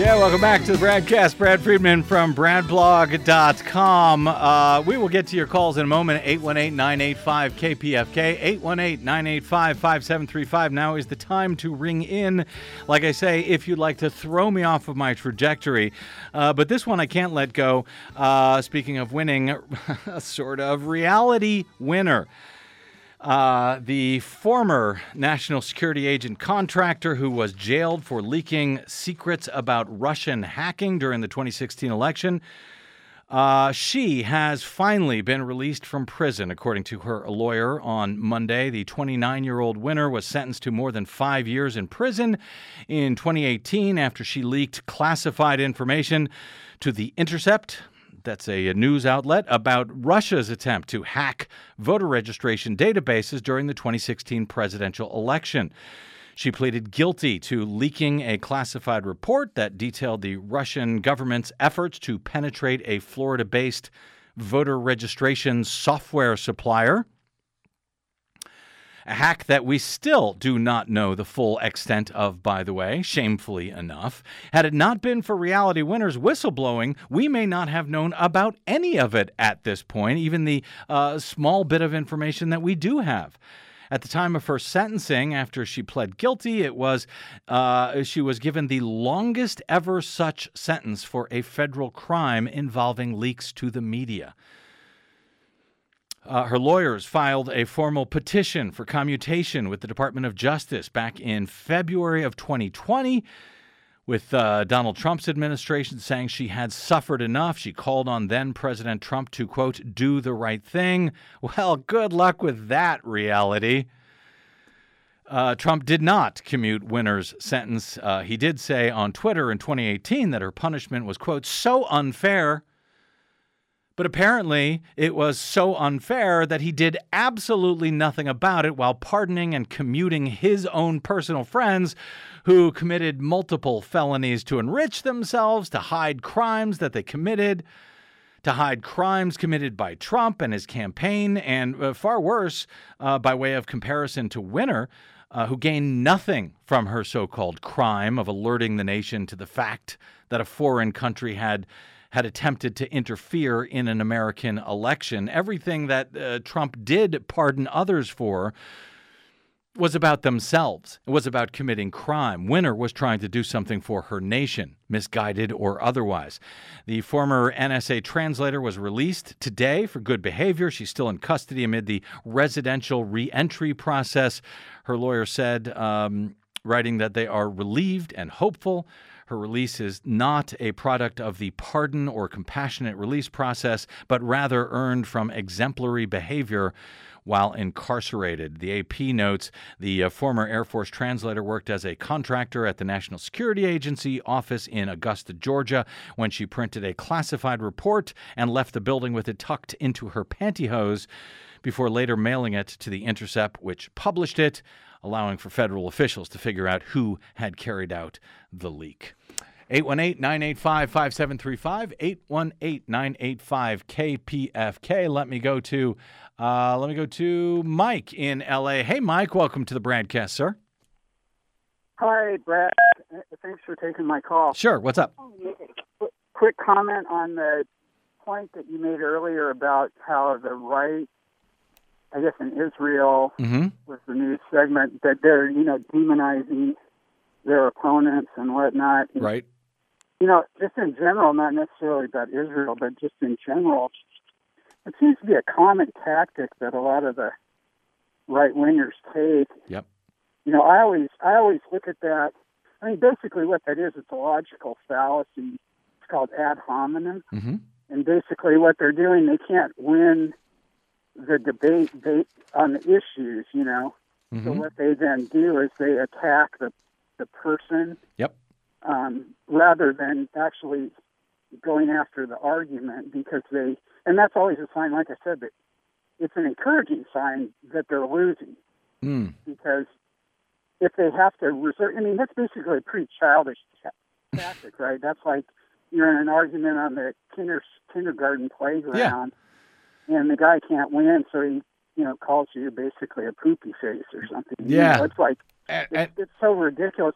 Yeah, welcome back to the BradCast. Brad Friedman from BradBlog.com. Uh, we will get to your calls in a moment. 818 985 KPFK. 818 985 5735. Now is the time to ring in. Like I say, if you'd like to throw me off of my trajectory. Uh, but this one I can't let go. Uh, speaking of winning, a sort of reality winner. Uh, the former national security agent contractor who was jailed for leaking secrets about Russian hacking during the 2016 election. Uh, she has finally been released from prison, according to her lawyer on Monday. The 29 year old winner was sentenced to more than five years in prison in 2018 after she leaked classified information to The Intercept, that's a, news outlet about Russia's attempt to hack voter registration databases during the 2016 presidential election. She pleaded guilty to leaking a classified report that detailed the Russian government's efforts to penetrate a Florida based voter registration software supplier. A hack that we still do not know the full extent of, by the way, shamefully enough. Had it not been for Reality Winners whistleblowing, we may not have known about any of it at this point, even the uh, small bit of information that we do have. At the time of her sentencing, after she pled guilty, it was uh, she was given the longest ever such sentence for a federal crime involving leaks to the media. Uh, her lawyers filed a formal petition for commutation with the Department of Justice back in February of 2020, with uh, Donald Trump's administration saying she had suffered enough. She called on then President Trump to, quote, do the right thing. Well, good luck with that reality. Uh, Trump did not commute Winner's sentence. Uh, he did say on Twitter in 2018 that her punishment was, quote, so unfair but apparently, it was so unfair that he did absolutely nothing about it while pardoning and commuting his own personal friends who committed multiple felonies to enrich themselves, to hide crimes that they committed, to hide crimes committed by Trump and his campaign, and uh, far worse, uh, by way of comparison to Winner. Uh, who gained nothing from her so called crime of alerting the nation to the fact that a foreign country had had attempted to interfere in an American election. Everything that uh, Trump did pardon others for was about themselves. It was about committing crime. Winner was trying to do something for her nation, misguided or otherwise. The former NSA translator was released today for good behavior. She's still in custody amid the residential reentry process. Her lawyer said, um, writing that they are relieved and hopeful. Her release is not a product of the pardon or compassionate release process, but rather earned from exemplary behavior while incarcerated. The AP notes the uh, former Air Force translator worked as a contractor at the National Security Agency office in Augusta, Georgia, when she printed a classified report and left the building with it tucked into her pantyhose before later mailing it to The Intercept, which published it, allowing for federal officials to figure out who had carried out the leak. 818 985 5735, 818 985 KPFK. Let me go to uh, let me go to Mike in LA. Hey Mike, welcome to the BradCast, sir. Hi, Brad. Thanks for taking my call. Sure, what's up? Quick comment on the point that you made earlier about how the right, I guess in Israel, Mm-hmm. was the news segment that they're you know demonizing their opponents and whatnot. Right. You know, just in general, not necessarily about Israel, but just in general, it seems to be a common tactic that a lot of the right wingers take. Yep. You know, I always I always look at that. I mean, basically, what that is, it's a logical fallacy. It's called ad hominem, Mm-hmm. and basically, what they're doing, they can't win the debate on the issues. You know, so what they then do is they attack the the person Yep. um, rather than actually going after the argument because they and that's always a sign like i said that it's an encouraging sign that they're losing Mm. because if they have to resort i mean that's basically a pretty childish tactic right that's like you're in an argument on the kinder, kindergarten playground and the guy can't win so he you know calls you basically a poopy face or something You Yeah. know, it's like And, it's, it's so ridiculous.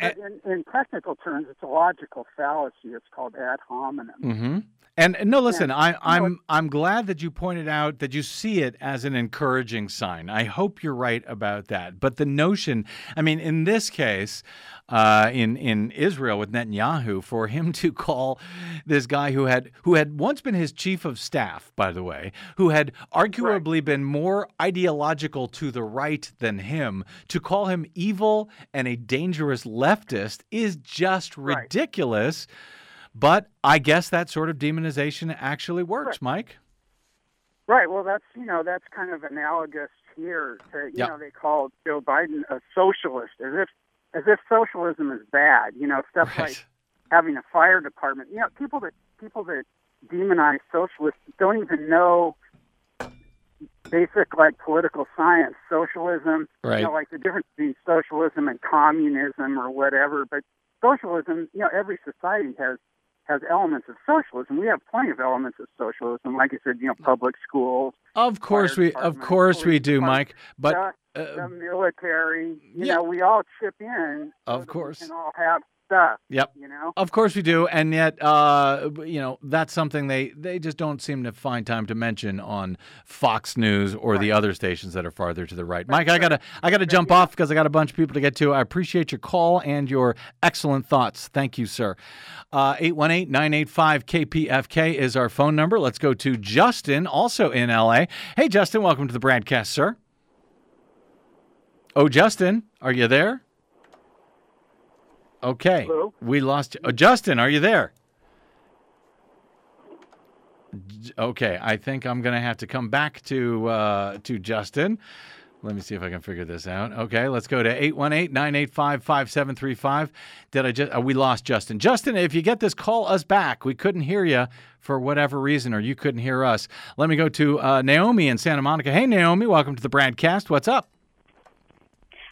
But in, in technical terms, it's a logical fallacy. It's called ad hominem. hmm And, and no, listen, I, know, I'm I'm glad that you pointed out that you see it as an encouraging sign. I hope you're right about that. But the notion, I mean, in this case, uh, in in Israel with Netanyahu, for him to call this guy who had who had once been his chief of staff, by the way, who had arguably been more ideological to the right than him, to call him evil and a dangerous leftist is just Right. ridiculous. But I guess that sort of demonization actually works, Mike. Right. Well, that's you know that's kind of analogous here. To, you Yeah. know, they call Joe Biden a socialist, as if as if socialism is bad. You know, stuff like having a fire department. You know, people that people that demonize socialists don't even know basic like political science, socialism. Right. You know, like the difference between socialism and communism or whatever. But socialism, you know, every society has has elements of socialism. We have plenty of elements of socialism, like I said, you know, public schools, Of course we, of course we do, Mike. But the, uh, the military. You yeah. know, we all chip in. so Of we course. can all have stuff. Yep. You know. Of course we do, and yet, uh, you know, that's something they, they just don't seem to find time to mention on Fox News or the other stations that are farther to the right. Mike, I gotta I gotta jump off because I got a bunch of people to get to. I appreciate your call and your excellent thoughts. Thank you, sir. Uh, 818-985-KPFK is our phone number. Let's go to Justin, also in LA. Hey, Justin, welcome to the BradCast, sir. Oh, Justin, are you there? Okay. Hello? We lost oh, Justin, are you there? J- Okay, I think I'm going to have to come back to uh, to Justin. Let me see if I can figure this out. Okay, let's go to 818-985-5735. Did I just uh, we lost Justin. Justin, if you get this call us back. We couldn't hear you for whatever reason or you couldn't hear us. Let me go to uh, Naomi in Santa Monica. Hey Naomi, welcome to the BradCast. What's up?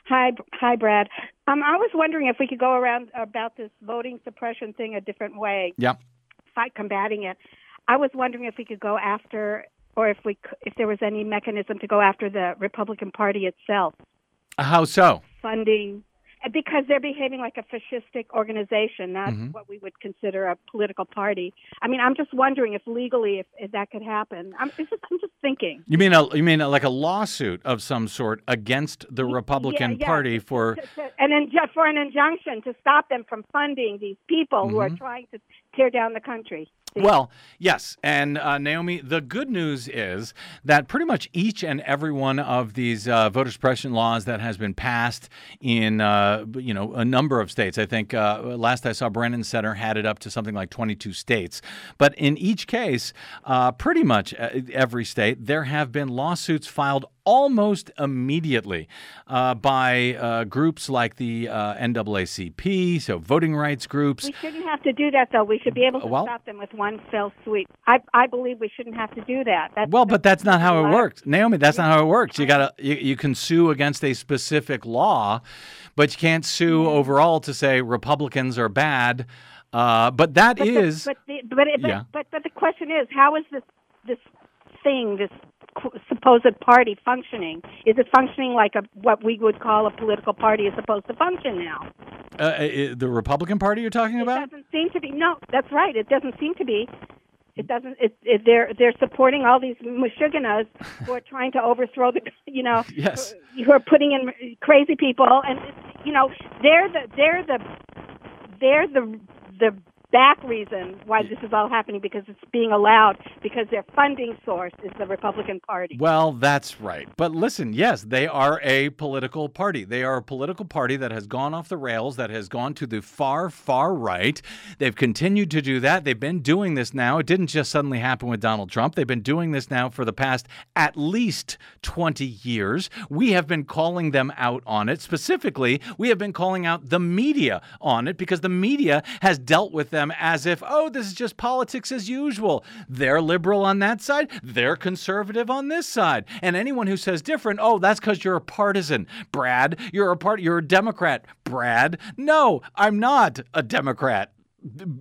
Hi, hi, Brad. Um, I was wondering if we could go around about this voting suppression thing a different way, Yeah. fight combating it. I was wondering if we could go after, or if we, if there was any mechanism to go after the Republican Party itself, How so? funding, uh, because they're behaving like a fascistic organization, not Mhm. what we would consider a political party. I mean, I'm just wondering if legally, if, if that could happen. I'm, it's just, I'm just thinking. You mean a you mean a, like a lawsuit of some sort against the Republican yeah. Party for to, to, and then for an injunction to stop them from funding these people who are trying to tear down the country. Well, yes. And uh, Naomi, the good news is that pretty much each and every one of these uh, voter suppression laws that has been passed in, uh, you know, a number of states. I think uh, last I saw, Brennan Center had it up to something like 22 states. But in each case, uh, pretty much uh, every state, there have been lawsuits filed almost immediately uh, by uh, groups like the uh, NAACP, so voting rights groups. we shouldn't have to do that, though. We should be able to Well- stop them with one fell swoop. I, I believe we shouldn't have to do that. That's, Well, but that's not how it works, Naomi. That's not how it works. You gotta you, you can sue against a specific law, but you can't sue overall to say Republicans are bad. Uh, but that But is the, but, the, but, it- but, Yeah. but but the question is, how is this this thing, this supposed party functioning? Is it functioning like a what we would call a political party is supposed to function now? uh, uh, the Republican Party you're talking It about. doesn't seem to be. No, that's right. It doesn't seem to be. It doesn't. It, it, they're they're supporting all these mushuganas who are trying to overthrow the. You know. Yes. Who are putting in crazy people, and you know they're the they're the they're the the back reason why this is all happening because it's being allowed because their funding source is the Republican Party. Well, that's right. But listen, yes, they are a political party. They are a political party that has gone off the rails, that has gone to the far, far right. They've continued to do that. They've been doing this now. It didn't just suddenly happen with Donald Trump. They've been doing this now for the past at least 20 years. We have been calling them out on it. Specifically, we have been calling out the media on it because the media has dealt with them as if, oh, this is just politics as usual. They're liberal on that side, they're conservative on this side. And anyone who says different, oh, that's because you're a partisan. Brad, you're a part you're a Democrat. Brad, no, I'm not a Democrat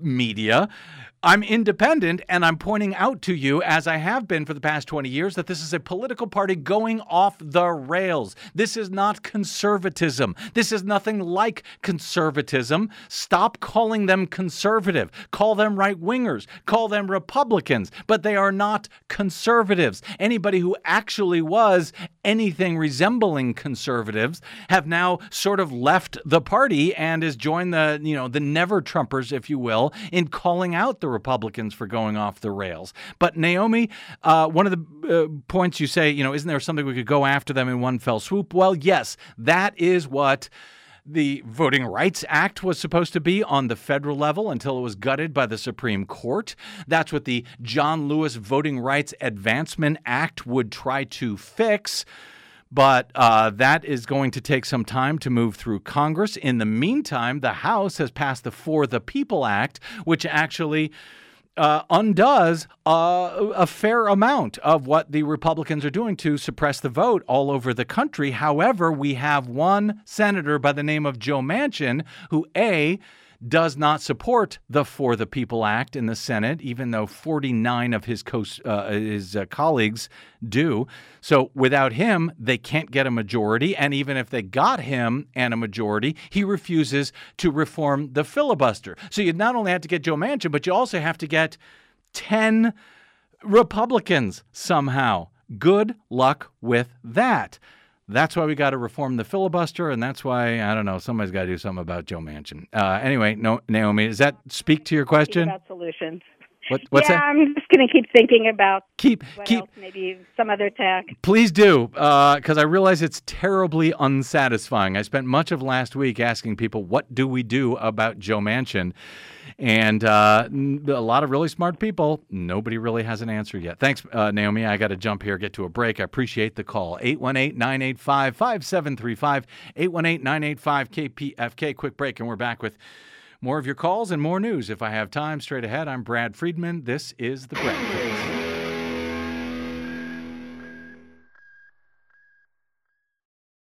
media. I'm independent and I'm pointing out to you, as I have been for the past 20 years, that this is a political party going off the rails. This is not conservatism. This is nothing like conservatism. Stop calling them conservative. Call them right wingers. Call them Republicans. But they are not conservatives. Anybody who actually was anything resembling conservatives have now sort of left the party and has joined the, you know, the never Trumpers, if you will, in calling out the Republicans for going off the rails. But Naomi, uh, one of the uh, points you say, you know, isn't there something we could go after them in one fell swoop? Well, yes, that is what the Voting Rights Act was supposed to be on the federal level until it was gutted by the Supreme Court. That's what the John Lewis Voting Rights Advancement Act would try to fix. But uh, that is going to take some time to move through Congress. In the meantime, the House has passed the For the People Act, which actually uh, undoes uh, a fair amount of what the Republicans are doing to suppress the vote all over the country. However, we have one senator by the name of Joe Manchin who, A, does not support the For the People Act in the Senate, even though 49 of his co- uh, his uh, colleagues do. So without him, they can't get a majority. And even if they got him and a majority, he refuses to reform the filibuster. So you not only have to get Joe Manchin, but you also have to get 10 Republicans somehow. Good luck with that. That's why we got to reform the filibuster, and that's why I don't know. Somebody's got to do something about Joe Manchin. Uh, anyway, no, Naomi, does that speak to your question? About solutions. What, what's yeah, that? I'm just going to keep thinking about keep keep else, maybe some other tack. Please do, because uh, I realize it's terribly unsatisfying. I spent much of last week asking people, "What do we do about Joe Manchin?" And uh, a lot of really smart people. Nobody really has an answer yet. Thanks, uh, Naomi. I got to jump here, get to a break. I appreciate the call. 818 985 5735. 818 985 KPFK. Quick break, and we're back with more of your calls and more news if I have time. Straight ahead, I'm Brad Friedman. This is The Bradcast.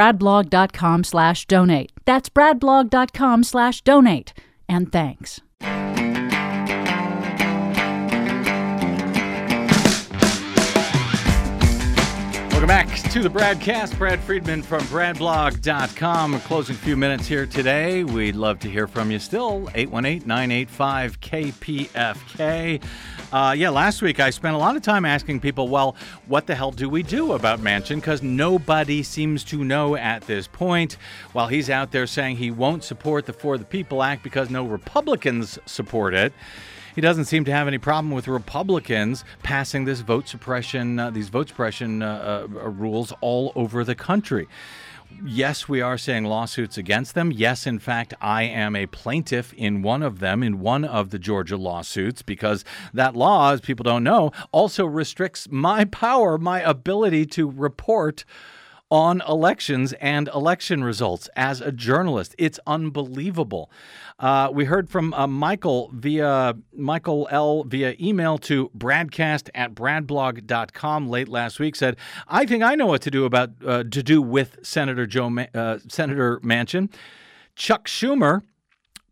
bradblog.com slash donate. That's bradblog.com slash donate. And thanks. Welcome back to the Bradcast. Brad Friedman from bradblog.com. A closing few minutes here today. We'd love to hear from you still. 818 985 KPFK. Uh, yeah, last week I spent a lot of time asking people, well, what the hell do we do about Manchin? Because nobody seems to know at this point. While he's out there saying he won't support the For the People Act because no Republicans support it he doesn't seem to have any problem with Republicans passing this vote suppression, uh, these vote suppression uh, uh, rules all over the country. Yes, we are saying lawsuits against them. Yes, in fact, I am a plaintiff in one of them, in one of the Georgia lawsuits, because that law, as people don't know, also restricts my power, my ability to report on elections and election results as a journalist. It's unbelievable. Uh, we heard from uh, Michael via Michael L via email to bradcast at bradblog.com late last week said, I think I know what to do about uh, to do with Senator Joe Ma- uh, Senator Manchin. Chuck Schumer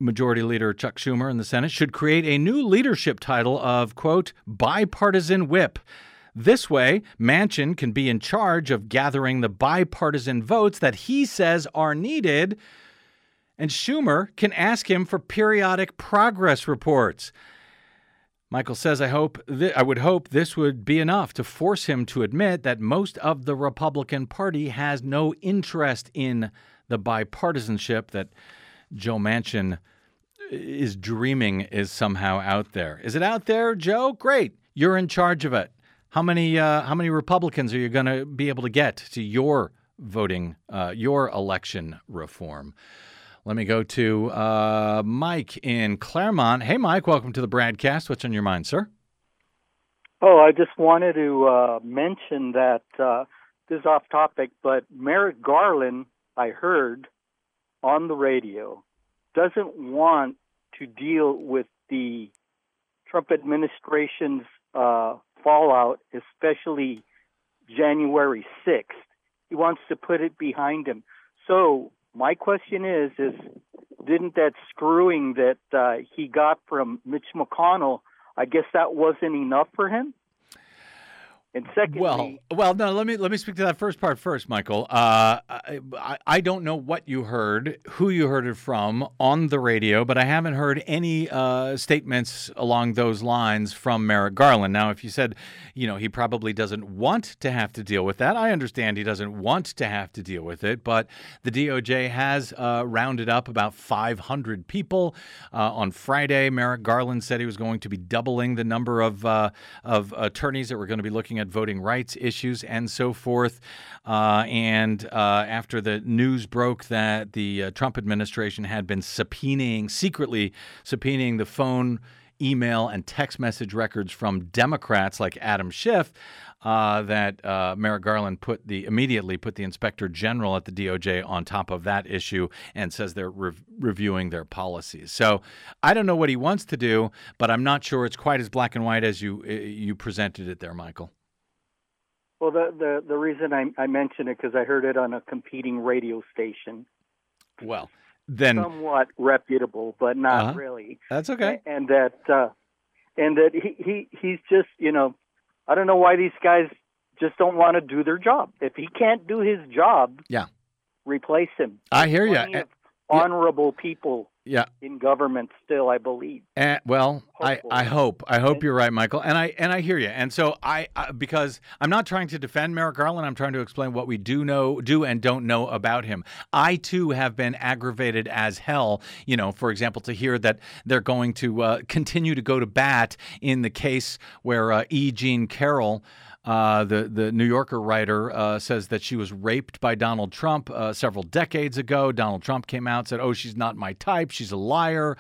Majority Leader Chuck Schumer in the Senate should create a new leadership title of, quote, bipartisan whip. This way, Manchin can be in charge of gathering the bipartisan votes that he says are needed, and Schumer can ask him for periodic progress reports. Michael says, I hope th- I would hope this would be enough to force him to admit that most of the Republican Party has no interest in the bipartisanship that Joe Manchin is dreaming is somehow out there. Is it out there, Joe? Great. You're in charge of it. How many uh, how many Republicans are you going to be able to get to your voting, uh, your election reform? Let me go to uh, Mike in Claremont. Hey, Mike, welcome to the BradCast. What's on your mind, sir? Oh, I just wanted to uh, mention that uh, this is off topic, but Merrick Garland, I heard on the radio, doesn't want to deal with the Trump administration's uh, fallout, especially January 6th. He wants to put it behind him. So my question is, is didn't that screwing that uh, he got from Mitch McConnell, I guess that wasn't enough for him? And secondly, well, well, no. Let me let me speak to that first part first, Michael. Uh, I, I don't know what you heard, who you heard it from on the radio, but I haven't heard any uh, statements along those lines from Merrick Garland. Now, if you said, you know, he probably doesn't want to have to deal with that, I understand he doesn't want to have to deal with it. But the DOJ has uh, rounded up about 500 people uh, on Friday. Merrick Garland said he was going to be doubling the number of uh, of attorneys that were going to be looking at voting rights issues and so forth. Uh, and uh, after the news broke that the uh, Trump administration had been subpoenaing, secretly subpoenaing the phone, email, and text message records from Democrats like Adam Schiff, uh, that uh, Merrick Garland put the immediately put the inspector general at the DOJ on top of that issue and says they're re- reviewing their policies. So I don't know what he wants to do, but I'm not sure it's quite as black and white as you you presented it there, Michael. Well, the the, the reason I, I mention it because I heard it on a competing radio station. Well, then somewhat reputable, but not Uh-huh. really. that's okay. And that uh, and that he, he he's just you know I don't know why these guys just don't want to do their job. If he can't do his job, Yeah. replace him. I hear you. Honorable people Yeah. in government still, I believe. And, well, I, I hope I hope you're right, Michael, and I and I hear you. And so I, I because I'm not trying to defend Merrick Garland. I'm trying to explain what we do know, do and don't know about him. I too have been aggravated as hell. You know, for example, to hear that they're going to uh, continue to go to bat in the case where uh, E. Jean Carroll. Uh, the the New Yorker writer uh, says that she was raped by Donald Trump uh, several decades ago. Donald Trump came out said, "Oh, she's not my type. She's a liar,"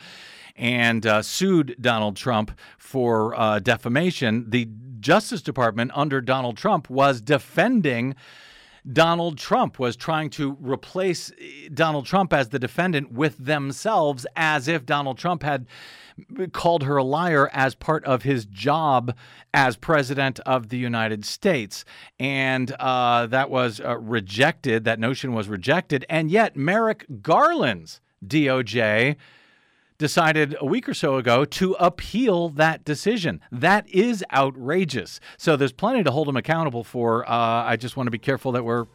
and uh, sued Donald Trump for uh, defamation. The Justice Department under Donald Trump was defending. Donald Trump was trying to replace eh, Donald Trump as the defendant with themselves, as if Donald Trump had called her a liar as part of his job as president of the United States. And uh, that was uh, rejected. That notion was rejected. And yet, Merrick Garland's DOJ decided a week or so ago to appeal that decision. That is outrageous. So there's plenty to hold him accountable for. Uh, I just want to be careful that we're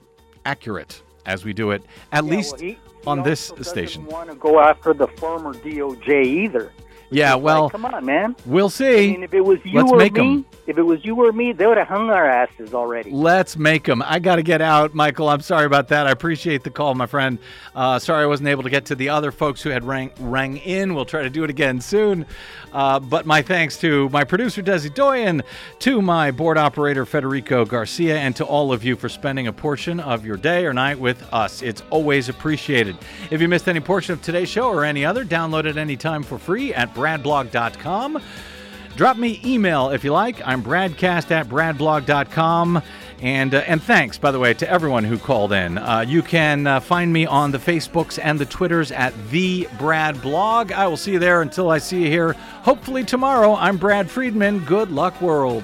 accurate as we do it, at Yeah, least well, he- he on this also station. Want to go after the former DOJ either. Yeah, well, like, come on, man. we'll I see. mean, if it was you Let's or make me, 'em. if it was you or me, they would have hung our asses already. Let's make them. I got to get out, Michael. I'm sorry about that. I appreciate the call, my friend. Uh, sorry I wasn't able to get to the other folks who had rang, rang in. We'll try to do it again soon. Uh, but my thanks to my producer, Desi Doyen, to my board operator, Federico Garcia, and to all of you for spending a portion of your day or night with us. It's always appreciated. If you missed any portion of today's show or any other, download it anytime for free at bradblog.com. Drop me email if you like. I'm bradcast at bradblog.com. And, uh, and thanks, by the way, to everyone who called in. Uh, you can uh, find me on the Facebooks and the Twitters at the Brad Blog. I will see you there until I see you here, hopefully tomorrow. I'm Brad Friedman. Good luck, world.